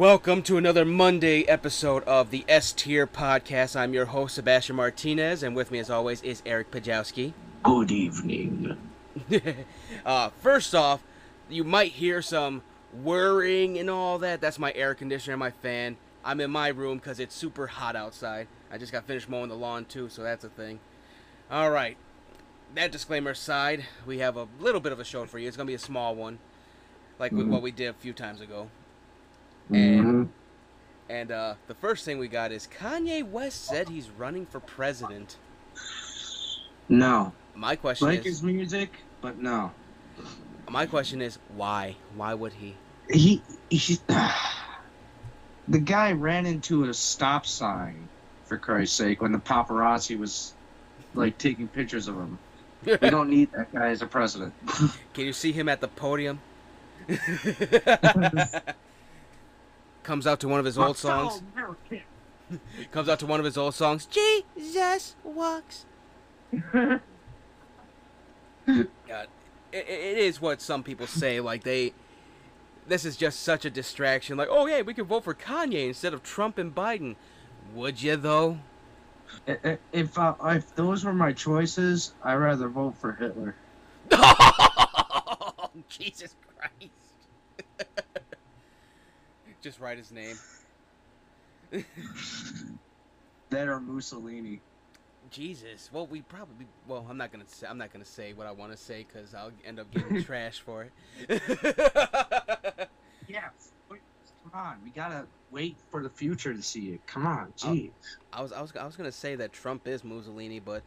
Welcome to another Monday episode of the S Tier Podcast. I'm your host, Sebastian Martinez, and with me, as always, is Eric Pajowski. Good evening. uh, first off, you might hear some whirring and all that. That's my air conditioner and my fan. I'm in my room because it's super hot outside. I just got finished mowing the lawn, too, so that's a thing. All right. That disclaimer aside, we have a little bit of a show for you. It's going to be a small one, like Mhm. what we did a few times ago. Mhm. And and uh, the first thing we got is Kanye West said he's running for president. No. My question Like is, his music, but no. my question is, why? Why would he? He he the guy ran into a stop sign for Christ's sake when the paparazzi was like taking pictures of him. We don't need that guy as a president. Can you see him at the podium? Comes out to one of his old songs. Comes out to one of his old songs. Jesus walks. God, it, it is what some people say. Like they, this is just such a distraction. Like, oh yeah, we could vote for Kanye instead of Trump and Biden. Would you though? If uh, if those were my choices, I'd rather vote for Hitler. Jesus Christ! Just write his name. That or Mussolini. Jesus. Well, we probably. Well, I'm not gonna. Say, I'm not gonna say what I want to say because I'll end up getting trash for it. Yeah. Come on, we gotta wait for the future to see it. Come on, oh, jeez. I was. I was. I was gonna say that Trump is Mussolini, but.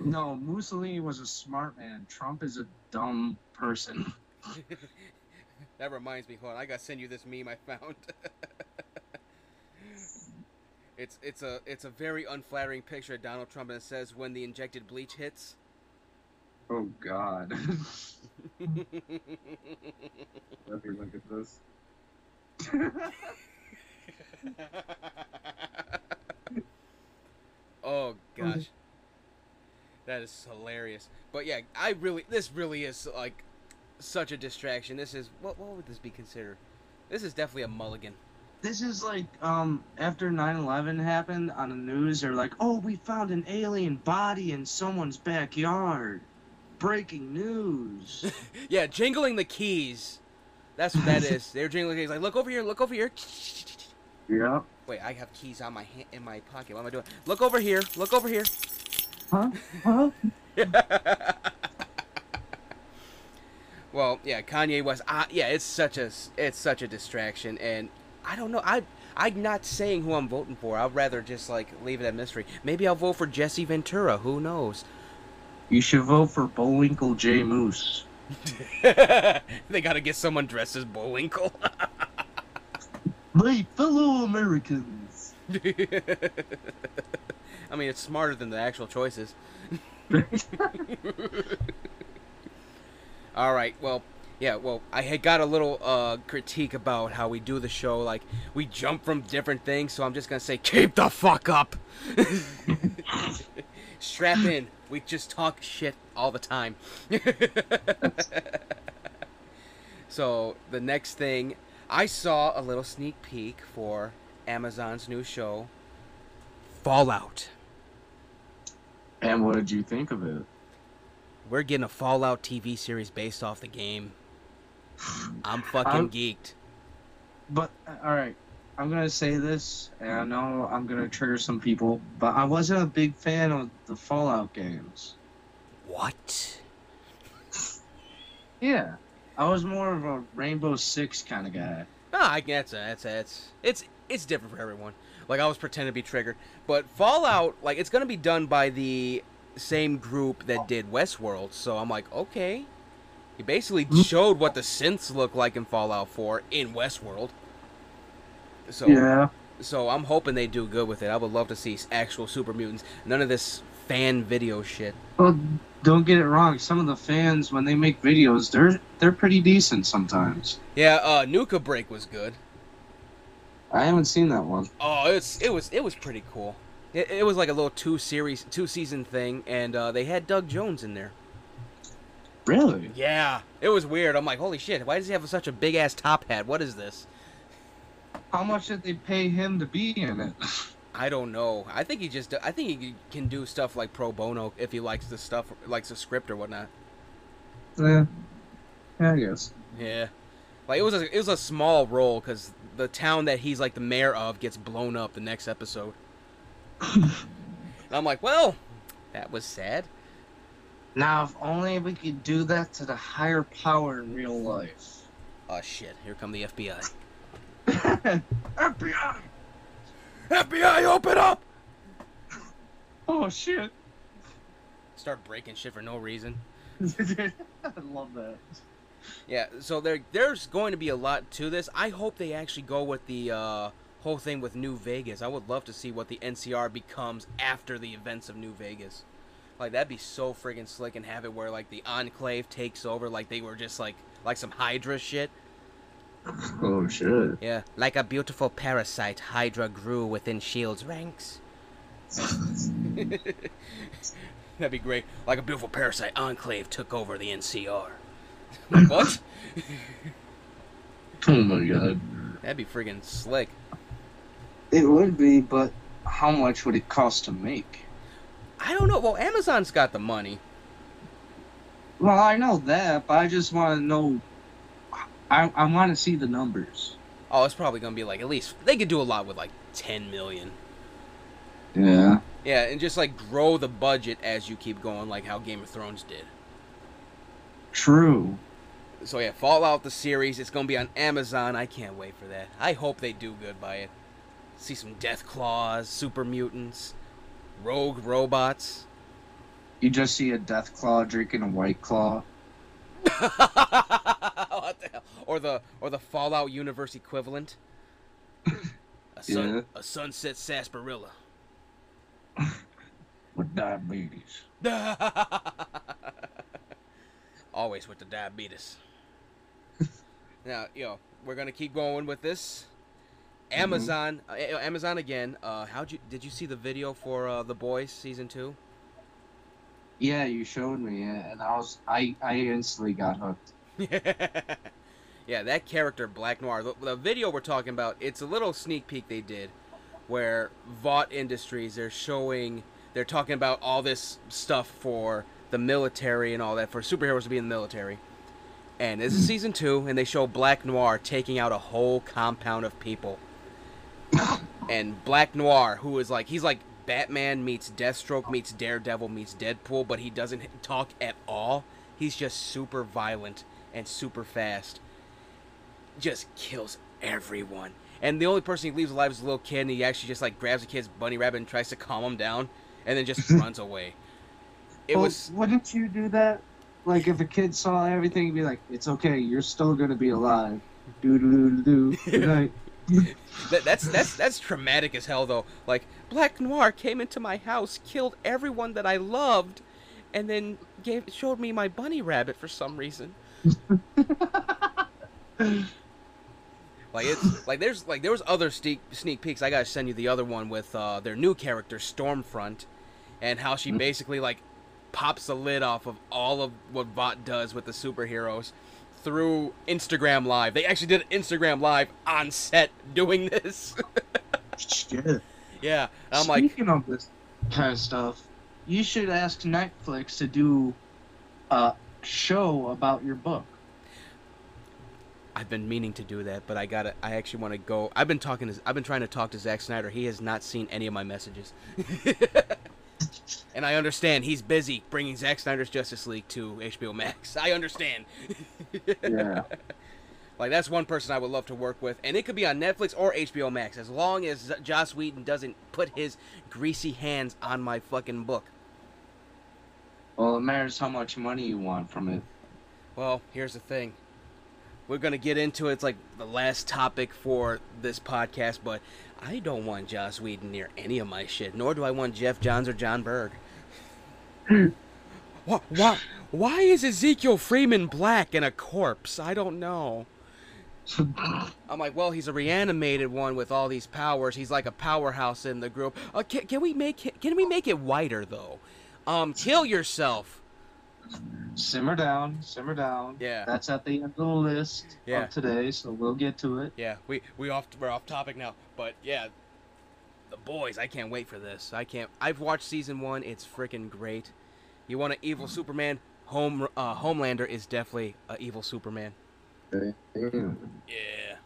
No, Mussolini was a smart man. Trump is a dumb person. That reminds me. Hold on. I gotta send you this meme I found. it's it's a it's a very unflattering picture of Donald Trump, and it says when the injected bleach hits. Oh God. Let me look at this. oh gosh, that is hilarious. But yeah, I really this really is like such a distraction. This is what what would this be considered? This is definitely a mulligan. This is like um after 9/11 happened on the news. They're like, "Oh, we found an alien body in someone's backyard." Breaking news. Yeah, jingling the keys. That's what that is. They're jingling the keys. Like, look over here, look over here. Yeah. Wait, I have keys on my hand, in my pocket. What am I doing? Look over here. Look over here. Huh? Huh? Well, yeah, Kanye West. Uh, yeah, it's such a it's such a distraction, and I don't know. I I'm not saying who I'm voting for. I'd rather just like leave it a mystery. Maybe I'll vote for Jesse Ventura. Who knows? You should vote for Bullwinkle J. Moose. they gotta get someone dressed as Bullwinkle. My fellow Americans. I mean, it's smarter than the actual choices. All right. Well, yeah. Well, I had got a little uh, critique about how we do the show. Like we jump from different things, so I'm just gonna say, keep the fuck up. Strap in. We just talk shit all the time. so the next thing, I saw a little sneak peek for Amazon's new show, Fallout. And what did you think of it? We're getting a Fallout TV series based off the game. I'm fucking I'm- geeked. But uh, all right, I'm gonna say this, and I know I'm gonna trigger some people, but I wasn't a big fan of the Fallout games. What? Yeah, I was more of a Rainbow Six kind of guy. No, I that's that's that's it's it's different for everyone. Like I was pretending to be triggered, but Fallout like it's gonna be done by the same group that did Westworld. So I'm like, okay. He basically showed what the synths look like in Fallout 4 in Westworld. So Yeah, so I'm hoping they do good with it. I would love to see actual super mutants. None of this fan video shit. well, don't get it wrong. Some of the fans, when they make videos, they're they're pretty decent sometimes. Yeah, uh, Nuka Break was good. I haven't seen that one. Oh, it's it was it was pretty cool. It, it was like a little two series, two season thing, and uh, they had Doug Jones in there. Really? Yeah, it was weird. I'm like, holy shit! Why does he have such a big ass top hat? What is this? How much did they pay him to be in it? I don't know. I think he just. I think he can do stuff like pro bono if he likes the stuff, likes the script or whatnot. yeah. Yeah, I guess. Yeah, like it was a it was a small role because the town that he's like the mayor of gets blown up the next episode. And I'm like, well, that was sad. Now, if only we could do that to the higher power in real life. Oh shit! Here come the FBI. FBI! FBI, open up! Oh shit! Start breaking shit for no reason. I love that. Yeah, so there there's going to be a lot to this. I hope they actually go with the uh, whole thing with New Vegas. I would love to see what the NCR becomes after the events of New Vegas. Like that'd be so friggin' slick and have it where like the Enclave takes over, like they were just like like some Hydra shit. Oh shit. Yeah, like a beautiful parasite, Hydra grew within Shield's ranks. That'd be great. Like a beautiful parasite, Enclave took over the NCR. Like, what? Oh my god. That'd be friggin' slick. It would be, but how much would it cost to make? I don't know. Well, Amazon's got the money. Well, I know that, but I just want to know. I I want to see the numbers. Oh, it's probably gonna be like at least they could do a lot with like ten million. Yeah. Yeah, and just like grow the budget as you keep going, like how Game of Thrones did. True. So yeah, Fallout the series. It's gonna be on Amazon. I can't wait for that. I hope they do good by it. See some Deathclaws, super mutants, rogue robots. You just see a deathclaw drinking a white claw. what the hell? Or the or the Fallout universe equivalent. A sun, Yeah. a sunset sarsaparilla. With diabetes. Always with the diabetes. now, yo, know, we're gonna keep going with this. Amazon, uh, uh, Amazon again. Uh, how'd you did you see the video for uh, the Boys season two? Yeah, you showed me, yeah, and I was I I instantly got hooked. yeah, that character Black Noir. The, the video we're talking about, it's a little sneak peek they did, where Vought Industries they're showing, they're talking about all this stuff for the military and all that for superheroes to be in the military. And this is season two, and they show Black Noir taking out a whole compound of people. And Black Noir, who is like he's like Batman meets Deathstroke meets Daredevil meets Deadpool, but he doesn't talk at all. He's just super violent and super fast. Just kills everyone. And the only person he leaves alive is a little kid, and he actually just like grabs the kid's bunny rabbit and tries to calm him down, and then just runs away. It Well, was Wouldn't you do that? Like if a kid saw everything, be like, "It's okay, you're still gonna be alive." Do do do do. Good night. That, that's that's that's traumatic as hell though. Like Black Noir came into my house, killed everyone that I loved, and then gave showed me my bunny rabbit for some reason. Like it's like there's like there was other sneak sneak peeks. I gotta send you the other one with uh, their new character Stormfront, and how she basically like pops the lid off of all of what Vought does with the superheroes through Instagram Live. They actually did Instagram Live on set doing this. Shit. yeah, and I'm like, Speaking of this kind of stuff, you should ask Netflix to do a show about your book. I've been meaning to do that, but I gotta. I actually want to go. I've been talking to. I've been trying to talk to Zack Snyder. He has not seen any of my messages. and I understand he's busy bringing Zack Snyder's Justice League to HBO Max. I understand. Yeah. Like that's one person I would love to work with, and it could be on Netflix or HBO Max, as long as Joss Whedon doesn't put his greasy hands on my fucking book. Well, it matters how much money you want from it. Well, here's the thing. We're gonna get into it. It's like the last topic for this podcast, but I don't want Joss Whedon near any of my shit. Nor do I want Geoff Johns or Jon Berg. why, why, why is Ezekiel Freeman black and a corpse? I don't know. I'm like, well, he's a reanimated one with all these powers. He's like a powerhouse in the group. Uh, can, can we make it, can we make it whiter though? Um, kill yourself. Simmer down, simmer down. Yeah. That's at the end of the list Yeah. of today, so we'll get to it. Yeah, we we off we're off topic now, but yeah, the boys. I can't wait for this. I can't. I've watched season one. It's freaking great. You want an evil Superman? Home uh, Homelander is definitely a evil Superman. Okay. Yeah.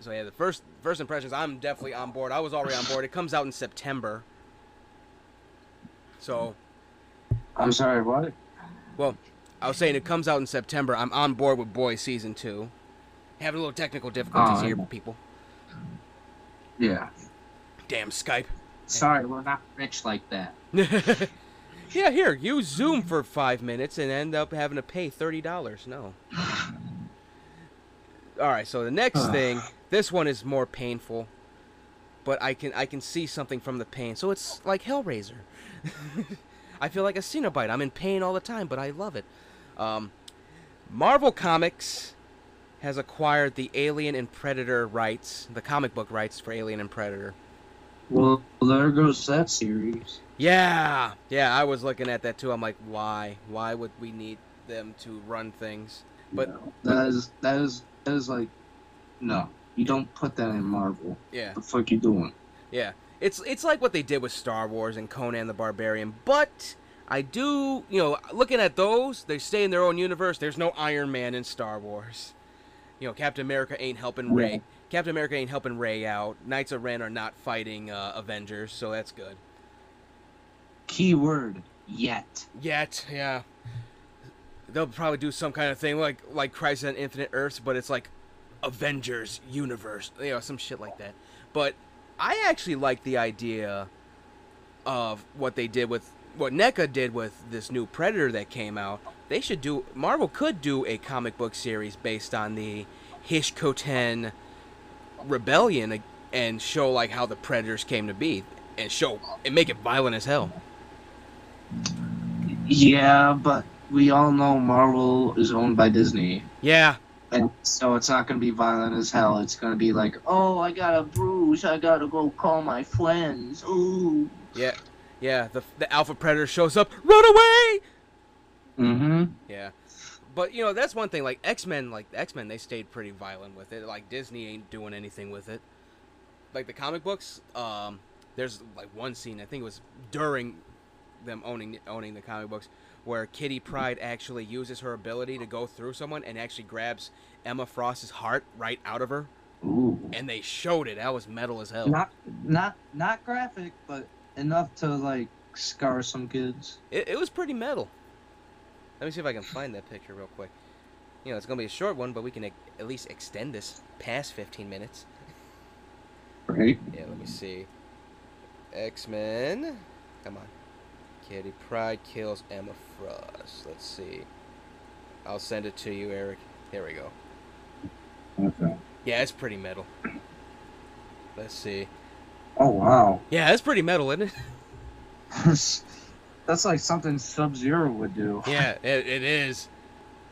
So yeah, the first first impressions. I'm definitely on board. I was already on board. It comes out in September. So I'm sorry, what? Well, I was saying it comes out in September. I'm on board with Boys season two. Having a little technical difficulties Oh, here, people. Yeah. Damn Skype. Sorry, we're not rich like that. yeah, here, use Zoom for five minutes and end up having to pay thirty dollars. No. All right, so the next thing, this one is more painful, but I can I can see something from the pain. So it's like Hellraiser. I feel like a Cenobite. I'm in pain all the time, but I love it. Um, Marvel Comics has acquired the Alien and Predator rights, the comic book rights for Alien and Predator. Well, there goes that series. Yeah, yeah, I was looking at that too. I'm like, why? Why would we need them to run things? But- No, that is that is that is like, no, you don't put that in Marvel. Yeah, What the fuck you doing? yeah. It's it's like what they did with Star Wars and Conan the Barbarian. But I do, you know, looking at those, they stay in their own universe. There's no Iron Man in Star Wars. You know, Captain America ain't helping Rey. Yeah. Captain America ain't helping Rey out. Knights of Ren are not fighting uh, Avengers, so that's good. Keyword yet. Yet, yeah. They'll probably do some kind of thing like like Crisis on Infinite Earths, but it's like Avengers universe, you know, some shit like that. But I actually like the idea of what they did with what NECA did with this new Predator that came out. They should do Marvel could do a comic book series based on the Hishkoten rebellion and show like how the Predators came to be and show and make it violent as hell. Yeah, but we all know Marvel is owned by Disney. Yeah, And so it's not going to be violent as hell. It's going to be like, oh, I got a I got to go call my friends. Ooh. Yeah, yeah. The the alpha predator shows up. Run away! Mm-hmm. Yeah, but you know that's one thing. Like X Men, like X Men, they stayed pretty violent with it. Like Disney ain't doing anything with it. Like the comic books, um, there's like one scene. I think it was during them owning owning the comic books where Kitty Pryde actually uses her ability to go through someone and actually grabs Emma Frost's heart right out of her, Ooh. and they showed it. That was metal as hell. Not, not, not graphic, but enough to like scar some kids. It, it was pretty metal. Let me see if I can find that picture real quick. You know, it's gonna be a short one, but we can at least extend this past 15 minutes. Right. Yeah, let me see. X Men. Come on. Kitty Pryde kills Emma Frost. Let's see. I'll send it to you, Eric. Here we go. Yeah, it's pretty metal. Let's see. Oh wow. Yeah, it's pretty metal, isn't it? That's like something Sub Zero would do. Yeah, it, it is.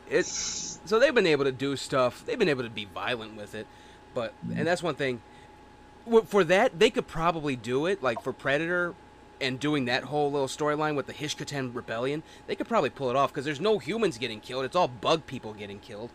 It's so they've been able to do stuff. They've been able to be violent with it, but and that's one thing. For that, they could probably do it. Like for Predator, and doing that whole little storyline with the Hishkoten rebellion, they could probably pull it off because there's no humans getting killed. It's all bug people getting killed.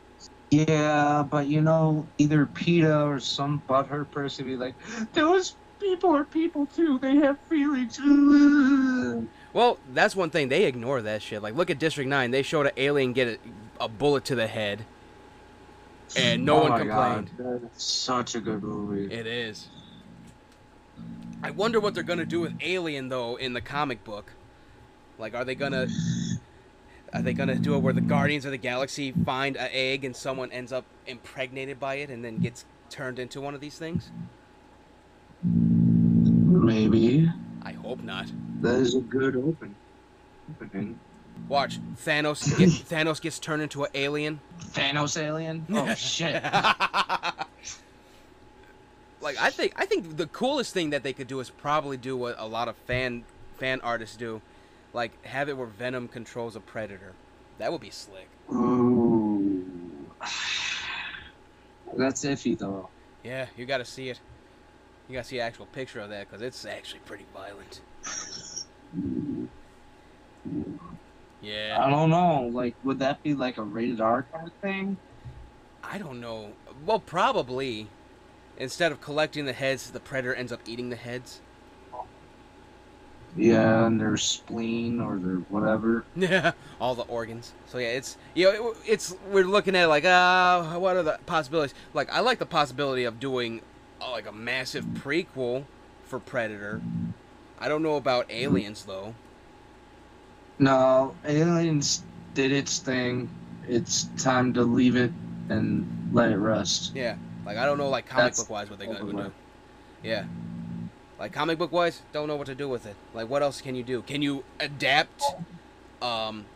Yeah, but you know, either PETA or some butthurt person be like, those people are people too. They have feelings. Well, that's one thing they ignore that shit. Like look at District Nine. They showed an alien get a, a bullet to the head, and no Oh one complained. God, that's such a good movie. It is. I wonder what they're gonna do with Alien though in the comic book. Like, are they gonna are they gonna do it where the Guardians of the Galaxy find an egg and someone ends up impregnated by it and then gets turned into one of these things? Maybe. I hope not. That is a good open. opening. Watch Thanos get Thanos gets turned into an alien. Thanos alien? Oh shit. like I think I think the coolest thing that they could do is probably do what a lot of fan fan artists do, like have it where Venom controls a predator. That would be slick. Ooh. That's iffy though. Yeah, you got to see it. You got to see an actual picture of that because it's actually pretty violent. Yeah. I don't know. Like, would that be like a rated R kind of thing? I don't know. Well, probably. Instead of collecting the heads, the predator ends up eating the heads. Yeah, and their spleen or their whatever. Yeah, all the organs. So yeah, it's you know it, it's we're looking at like uh what are the possibilities? Like I like the possibility of doing uh, like a massive prequel for Predator. I don't know about Aliens though. No, Aliens did its thing. It's time to leave it and let it rest. Yeah, like I don't know like comic That's book wise what they're gonna do. Yeah, like comic book wise, don't know what to do with it. Like what else can you do? Can you adapt um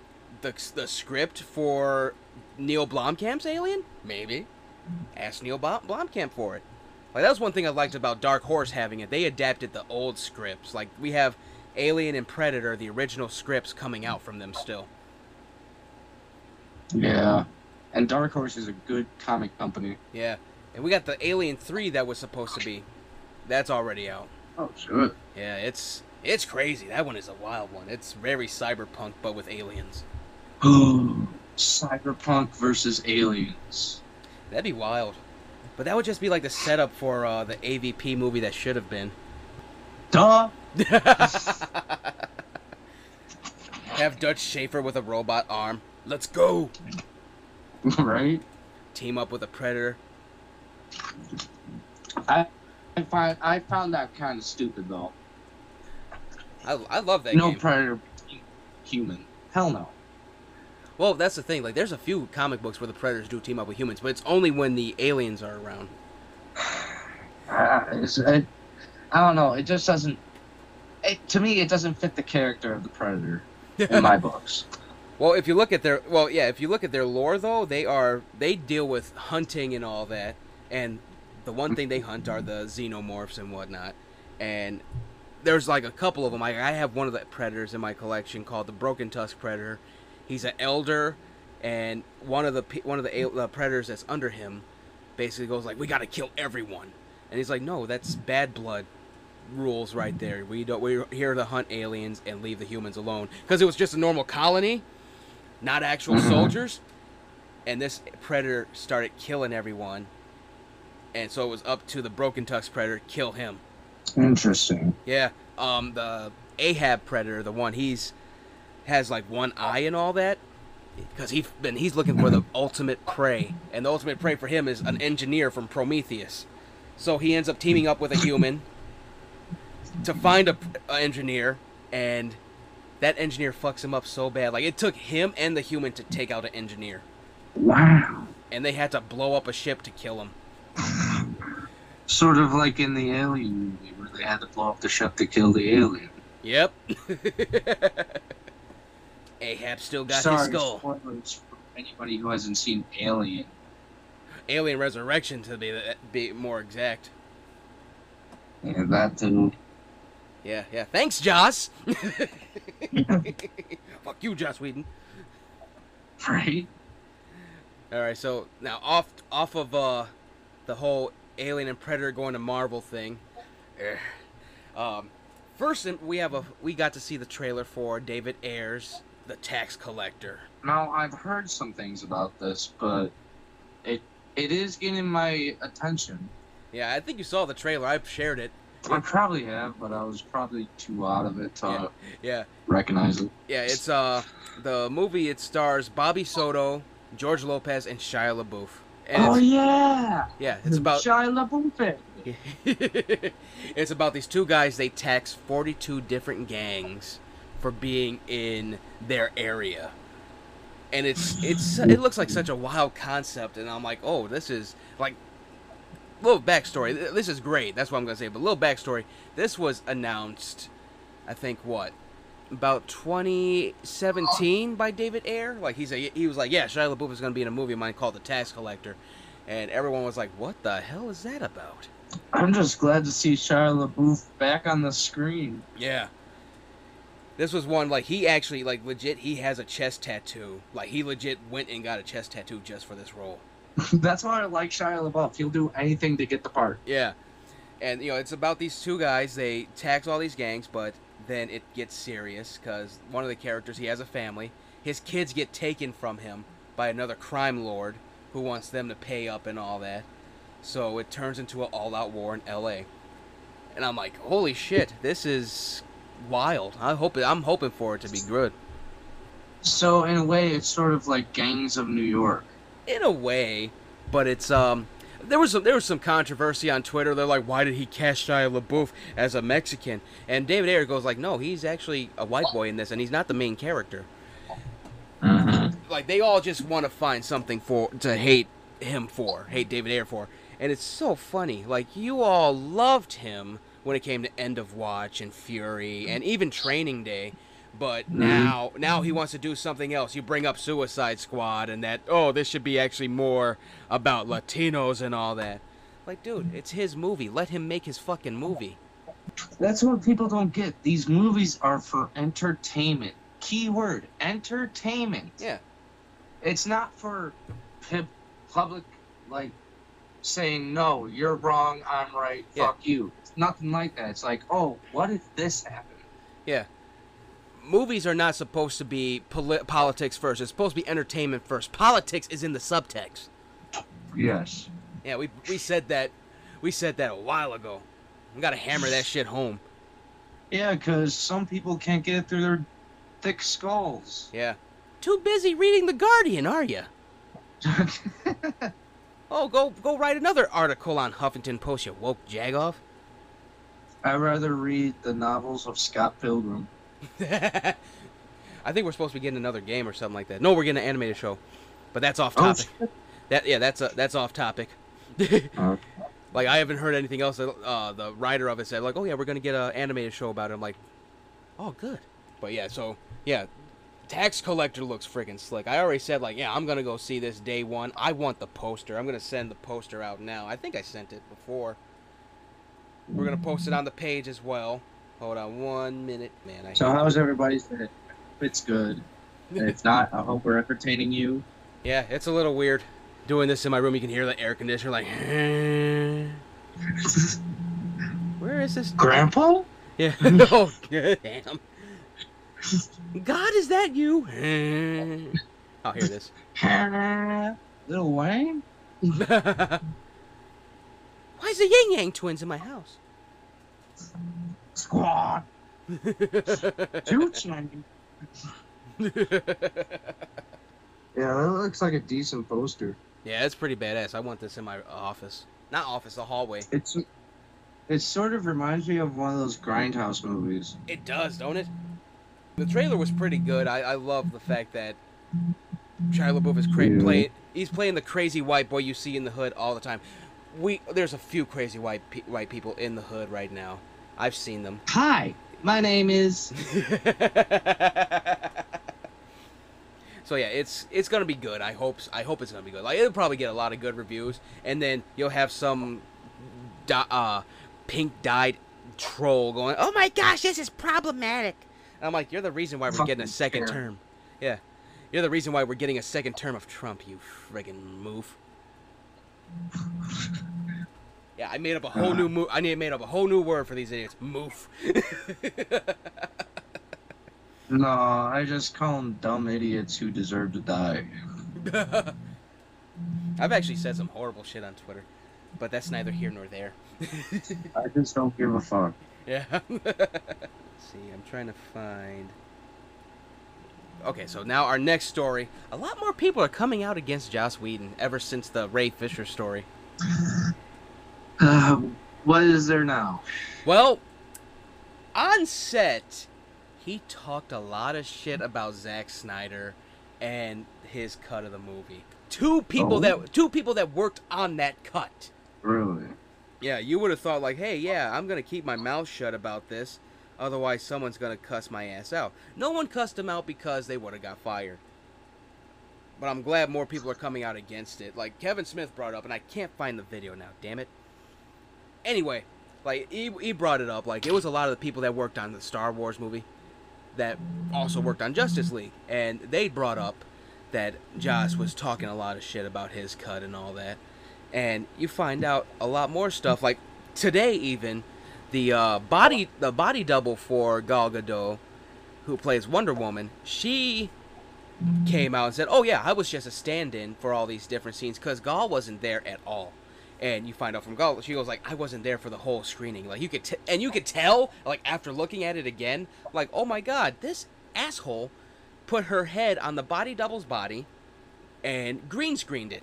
the the script for Neil Blomkamp's Alien? Maybe. Ask Neil Blomkamp for it. Like that was one thing I liked about Dark Horse having it. They adapted the old scripts. Like we have Alien and Predator, the original scripts coming out from them still. Yeah. And Dark Horse is a good comic company. Yeah. And we got the Alien 3 that was supposed to be. That's already out. Oh, sure. Yeah, it's it's crazy. That one is a wild one. It's very cyberpunk but with aliens. Cyberpunk versus Aliens. That'd be wild. But that would just be like the setup for uh, the AVP movie that should have been. Duh. Have Dutch Schaefer with a robot arm. Let's go. right? Team up with a predator. I I find I found that kind of stupid though. I, I love that no game. predator human. Hell no. well, that's the thing. Like, there's a few comic books where the predators do team up with humans, but it's only when the aliens are around. Uh, it, I don't know. It just doesn't. It, to me, it doesn't fit the character of the predator in my books. Well, if you look at their well, yeah, if you look at their lore though, they are they deal with hunting and all that, and the one thing they hunt are the xenomorphs and whatnot, and there's like a couple of them. I, I have one of the predators in my collection called the Broken Tusk Predator. He's an elder, and one of the one of the al- uh, predators that's under him basically goes like, "We got to kill everyone," and he's like, "No, that's bad blood." rules right there we don't we're here to hunt aliens and leave the humans alone because it was just a normal colony not actual Mhm. soldiers. And this predator started killing everyone. And so it was up to the Broken Tusk predator kill him. Interesting. Yeah. Um the Ahab predator, the one he's has like one eye and all that because he's been he's looking for the ultimate prey. And the ultimate prey for him is an engineer from Prometheus. So he ends up teaming up with a human to find a, a engineer and that engineer fucks him up so bad. Like it took him and the human to take out an engineer, Wow. and they had to blow up a ship to kill him. Sort of like in the Alien movie where they had to blow up the ship to kill the alien. Yep. Ahab still got Sorry, his skull. spoilers for anybody who hasn't seen Alien. Alien Resurrection to be be more exact. Yeah, that too. Yeah, yeah. Thanks, Joss. Fuck you, Joss Whedon. Right? All right, so now off off of uh, the whole Alien and Predator going to Marvel thing. eh, Um, first we have a we got to see the trailer for David Ayers, the tax collector. Now I've heard some things about this, but it it is getting my attention. Yeah, I think you saw the trailer. I've shared it. I probably have, but I was probably too out of it to Yeah. Yeah, recognize it. yeah. It's uh the movie. It stars Bobby Soto, George Lopez, and Shia LaBeouf. And oh yeah, yeah, it's about Shia LaBeouf. it's about these two guys. They tax 42 different gangs for being in their area, and it's it's it looks like such a wild concept. And I'm like, oh, this is like little backstory. This is great. That's what I'm gonna say. But little backstory. This was announced, I think what about 2017 by David Ayer. Like he's a, he was like, yeah, Shia LaBeouf is gonna be in a movie of mine called The Tax Collector, and everyone was like, what the hell is that about? I'm just glad to see Shia LaBeouf back on the screen. Yeah. This was one like he actually like legit he has a chest tattoo. Like he legit went and got a chest tattoo just for this role. That's why I like Shia LaBeouf. He'll do anything to get the part. Yeah. And you know, it's about these two guys. They tax all these gangs, but then it gets serious cuz one of the characters, he has a family. his kids get taken from him by another crime lord who wants them to pay up and all that. So it turns into an all-out war in L.A. And I'm like, holy shit, this is wild. I hope it, I'm hoping for it to be good. So in a way, it's sort of like Gangs of New York. In a way, but it's um. There was some, there was some controversy on Twitter. They're like, why did he cast Shia LaBeouf as a Mexican? And David Ayer goes like, no, he's actually a white boy in this, and he's not the main character. Uh-huh. Like they all just want to find something for to hate him for, hate David Ayer for, and it's so funny. Like you all loved him when it came to End of Watch and Fury and even Training Day, but mm-hmm. now now he wants to do something else. You bring up Suicide Squad and that oh this should be actually more about Latinos and all that. Like dude, it's his movie. Let him make his fucking movie. That's what people don't get. These movies are for entertainment. Keyword entertainment. Yeah. It's not for pu- public, like, saying, no, you're wrong, I'm right, Yeah. fuck you. It's nothing like that. It's like, oh, what if this happened? Yeah. Movies are not supposed to be poli- politics first. It's supposed to be entertainment first. Politics is in the subtext. Yes. Yeah, we we said that we said that a while ago. We gotta hammer that shit home. Yeah, because some people can't get it through their thick skulls. Yeah. Too busy reading the Guardian, are you? Oh, go go write another article on Huffington Post, you woke jagoff. I'd rather read the novels of Scott Pilgrim. I think we're supposed to be getting another game or something like that. No, we're getting an animated show, but that's off Oh, topic. that yeah, that's uh, that's off topic. Uh, like I haven't heard anything else. Uh, the writer of it said like, oh yeah, we're gonna get an animated show about it. I'm like, oh good. But yeah, so yeah, Tax Collector looks freaking slick. I already said like, yeah, I'm gonna go see this day one. I want the poster. I'm gonna send the poster out now. I think I sent it before. We're gonna post it on the page as well. Hold on one minute, man. I so how's everybody's day? It's good. And if not, I hope we're entertaining you. Yeah, it's a little weird doing this in my room. You can hear the air conditioner like. Where is this? Grandpa? Yeah. no. Damn. God, is that you? I'll hear this. Little Wayne? Why is the Yang Yang twins in my house? Squad. Two chain. Yeah, that looks like a decent poster. yeah, it's pretty badass. I want this in my office. Not office, the hallway. It's it sort of reminds me of one of those grindhouse movies. It does, don't it? The trailer was pretty good. I, I love the fact that Shia LaBeouf is cra- Yeah. playing. He's playing the crazy white boy you see in the hood all the time. We there's a few crazy white pe- white people in the hood right now. I've seen them. Hi, my name is. so yeah, it's it's gonna be good. I hope I hope it's gonna be good. Like it'll probably get a lot of good reviews, and then you'll have some di- uh, pink dyed troll going, "Oh my gosh, this is problematic." And I'm like, "You're the reason why we're getting a second care. term." Yeah, you're the reason why we're getting a second term of Trump. You friggin' moof. Yeah, I made up a whole new mo- I made up a whole new word for these idiots. Moof. No, I just call them dumb idiots who deserve to die. I've actually said some horrible shit on Twitter, but that's neither here nor there. I just don't give a fuck. Yeah. Let's see, I'm trying to find. Okay, so now our next story. A lot more people are coming out against Joss Whedon ever since the Ray Fisher story. Uh, what is there now? Well, on set, he talked a lot of shit about Zack Snyder and his cut of the movie. Two people Oh. that two people that worked on that cut. Really? Yeah, you would have thought like, hey, yeah, I'm gonna keep my mouth shut about this, otherwise someone's gonna cuss my ass out. No one cussed him out because they would have got fired. But I'm glad more people are coming out against it. Like Kevin Smith brought up, and I can't find the video now. Damn it. Anyway, like he, he brought it up. Like it was a lot of the people that worked on the Star Wars movie that also worked on Justice League, and they brought up that Joss was talking a lot of shit about his cut and all that and you find out a lot more stuff. Like today, even the uh, body the body double for Gal Gadot, who plays Wonder Woman, she came out and said, "Oh yeah, I was just a stand-in for all these different scenes because Gal wasn't there at all." And you find out from Gal, she goes like, "I wasn't there for the whole screening." Like you could, t- and you could tell, like after looking at it again, like, "Oh my god, this asshole put her head on the body double's body and green screened it."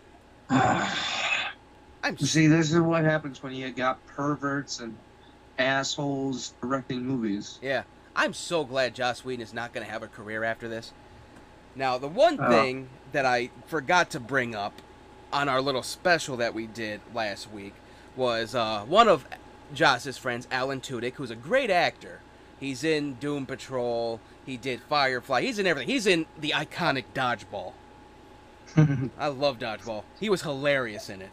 I'm See, this is what happens when you got perverts and assholes directing movies. Yeah, I'm so glad Joss Whedon is not going to have a career after this. Now, the one Oh. thing that I forgot to bring up on our little special that we did last week was uh, one of Joss's friends, Alan Tudyk, who's a great actor. He's in Doom Patrol. He did Firefly. He's in everything. He's in the iconic Dodgeball. I love Dodgeball. He was hilarious in it.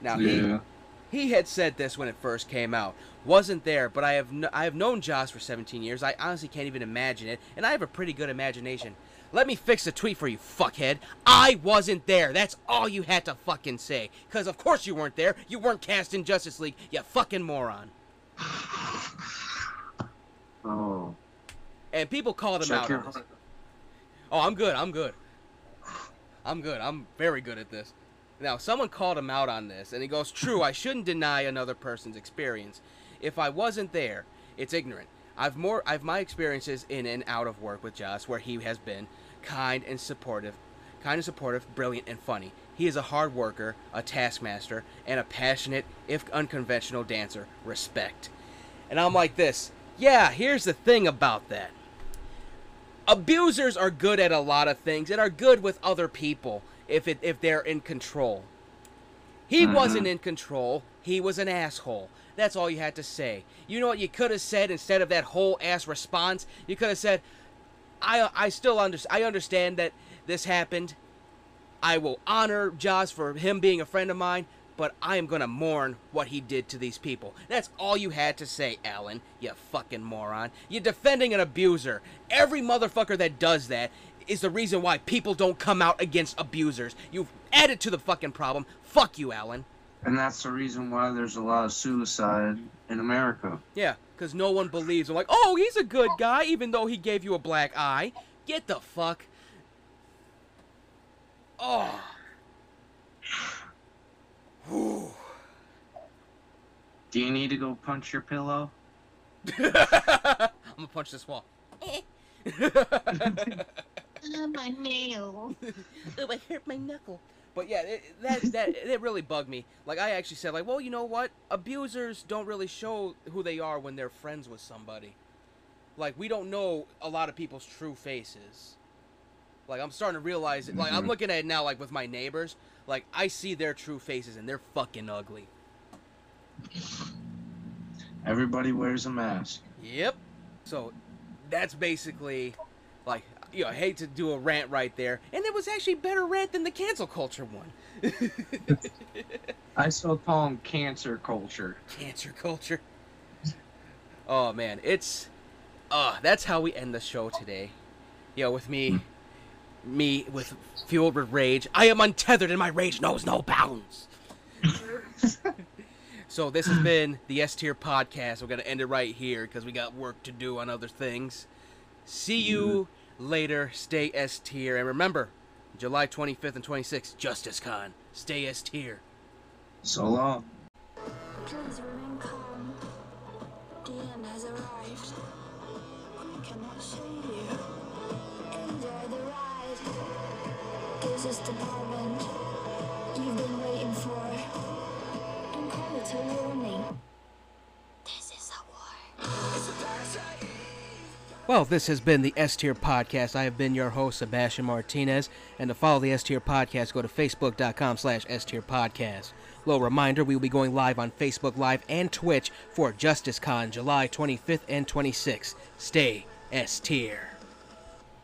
Now he yeah. he had said this when it first came out. Wasn't there, but I have I have known Joss for 17 years. I honestly can't even imagine it, and I have a pretty good imagination. Let me fix the tweet for you, fuckhead. I wasn't there. That's all you had to fucking say. Cause of course you weren't there. You weren't cast in Justice League. You fucking moron. Oh. And people called him Check out. your on this. Oh, I'm good. I'm good. I'm good. I'm very good at this. Now, someone called him out on this, and he goes, True, I shouldn't deny another person's experience. If I wasn't there, it's ignorant. I've more I've my experiences in and out of work with Joss where he has been kind and supportive kind and supportive, brilliant and funny. He is a hard worker, a taskmaster, and a passionate, if unconventional dancer. Respect. And I'm like this. Yeah, here's the thing about that abusers are good at a lot of things and are good with other people if it if they're in control. He Mhm. wasn't in control. He was an asshole. That's all you had to say. You know what you could have said instead of that whole ass response? You could have said, "I I still under, I understand that this happened. I will honor Joss for him being a friend of mine, but I am gonna mourn what he did to these people. That's all you had to say, Alan. You fucking moron. You're defending an abuser. Every motherfucker that does that is the reason why people don't come out against abusers. You've added to the fucking problem. Fuck you, Alan. And that's the reason why there's a lot of suicide in America. Yeah, because no one believes him. Like, oh, he's a good guy, even though he gave you a black eye. Get the fuck. Oh. Whew. Do you need to go punch your pillow? I'm gonna punch this wall. Uh, my nail. oh, I hurt my knuckle. But yeah, it, that that it really bugged me. Like I actually said, like, well, you know what? Abusers don't really show who they are when they're friends with somebody. Like we don't know a lot of people's true faces. Like I'm starting to realize it. Like I'm Mhm. looking at it now, like with my neighbors. Like I see their true faces, and they're fucking ugly. Everybody wears a mask. Yep. So that's basically like you know, I hate to do a rant right there, and it was actually better rant than the cancel culture one. I still call them cancer culture. Cancer culture. Oh man, it's uh that's how we end the show today. You know, with me me with fueled with rage. I am untethered and my rage knows no bounds. so this has been the S tier podcast. We're gonna end it right here because we got work to do on other things. See you later. Stay S tier and remember, July 25th and 26th, Justice Con. Stay S tier. So long. Please remain calm. The end has arrived. We cannot save you. Enjoy the ride. This is the moment Well, this has been the S Tier Podcast. I have been your host, Sebastian Martinez. And to follow the S Tier Podcast, go to facebook.com slash S Tier Podcast. Little reminder, we will be going live on Facebook Live and Twitch for Justice Con, July 25th and 26th. Stay S Tier.